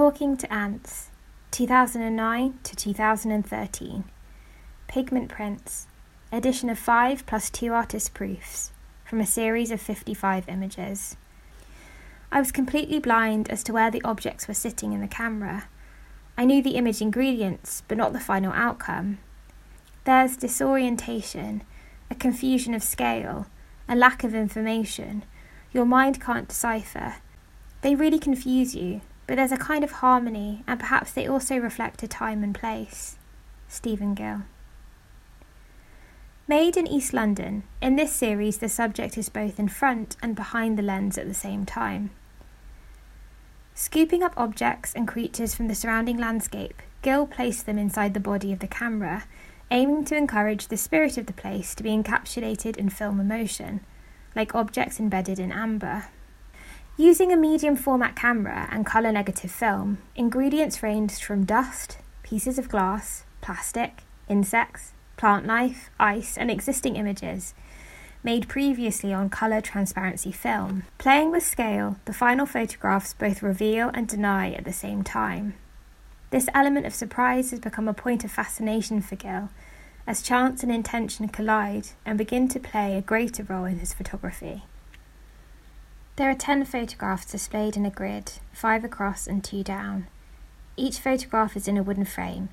Talking to Ants, 2009 to 2013. Pigment Prints, edition of 5 plus 2 artist proofs, from a series of 55 images. I was completely blind as to where the objects were sitting in the camera. I knew the image ingredients, but not the final outcome. There's disorientation, a confusion of scale, a lack of information. Your mind can't decipher. They really confuse you, but there's a kind of harmony, and perhaps they also reflect a time and place. Stephen Gill. Made in East London, in this series the subject is both in front and behind the lens at the same time. Scooping up objects and creatures from the surrounding landscape, Gill placed them inside the body of the camera, aiming to encourage the spirit of the place to be encapsulated in film emulsion, like objects embedded in amber. Using a medium format camera and colour negative film, ingredients ranged from dust, pieces of glass, plastic, insects, plant life, ice, and existing images, made previously on colour transparency film. Playing with scale, the final photographs both reveal and deny at the same time. This element of surprise has become a point of fascination for Gill, as chance and intention collide and begin to play a greater role in his photography. There are 10 photographs displayed in a grid, 5 across and 2 down. Each photograph is in a wooden frame,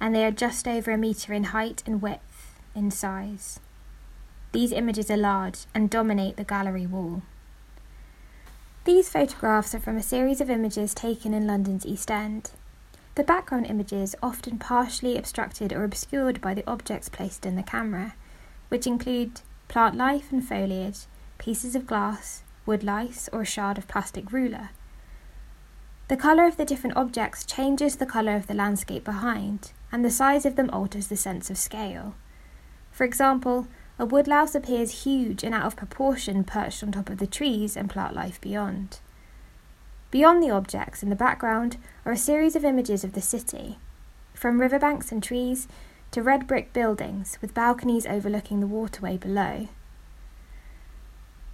and they are just over a metre in height and width in size. These images are large and dominate the gallery wall. These photographs are from a series of images taken in London's East End. The background images often partially obstructed or obscured by the objects placed in the camera, which include plant life and foliage, pieces of glass, wood lice, or a shard of plastic ruler. The colour of the different objects changes the colour of the landscape behind, and the size of them alters the sense of scale. For example, a woodlouse appears huge and out of proportion perched on top of the trees and plant life beyond. Beyond the objects in the background are a series of images of the city, from riverbanks and trees to red brick buildings with balconies overlooking the waterway below.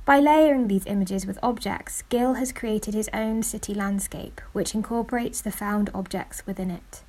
By layering these images with objects, Gill has created his own city landscape, which incorporates the found objects within it.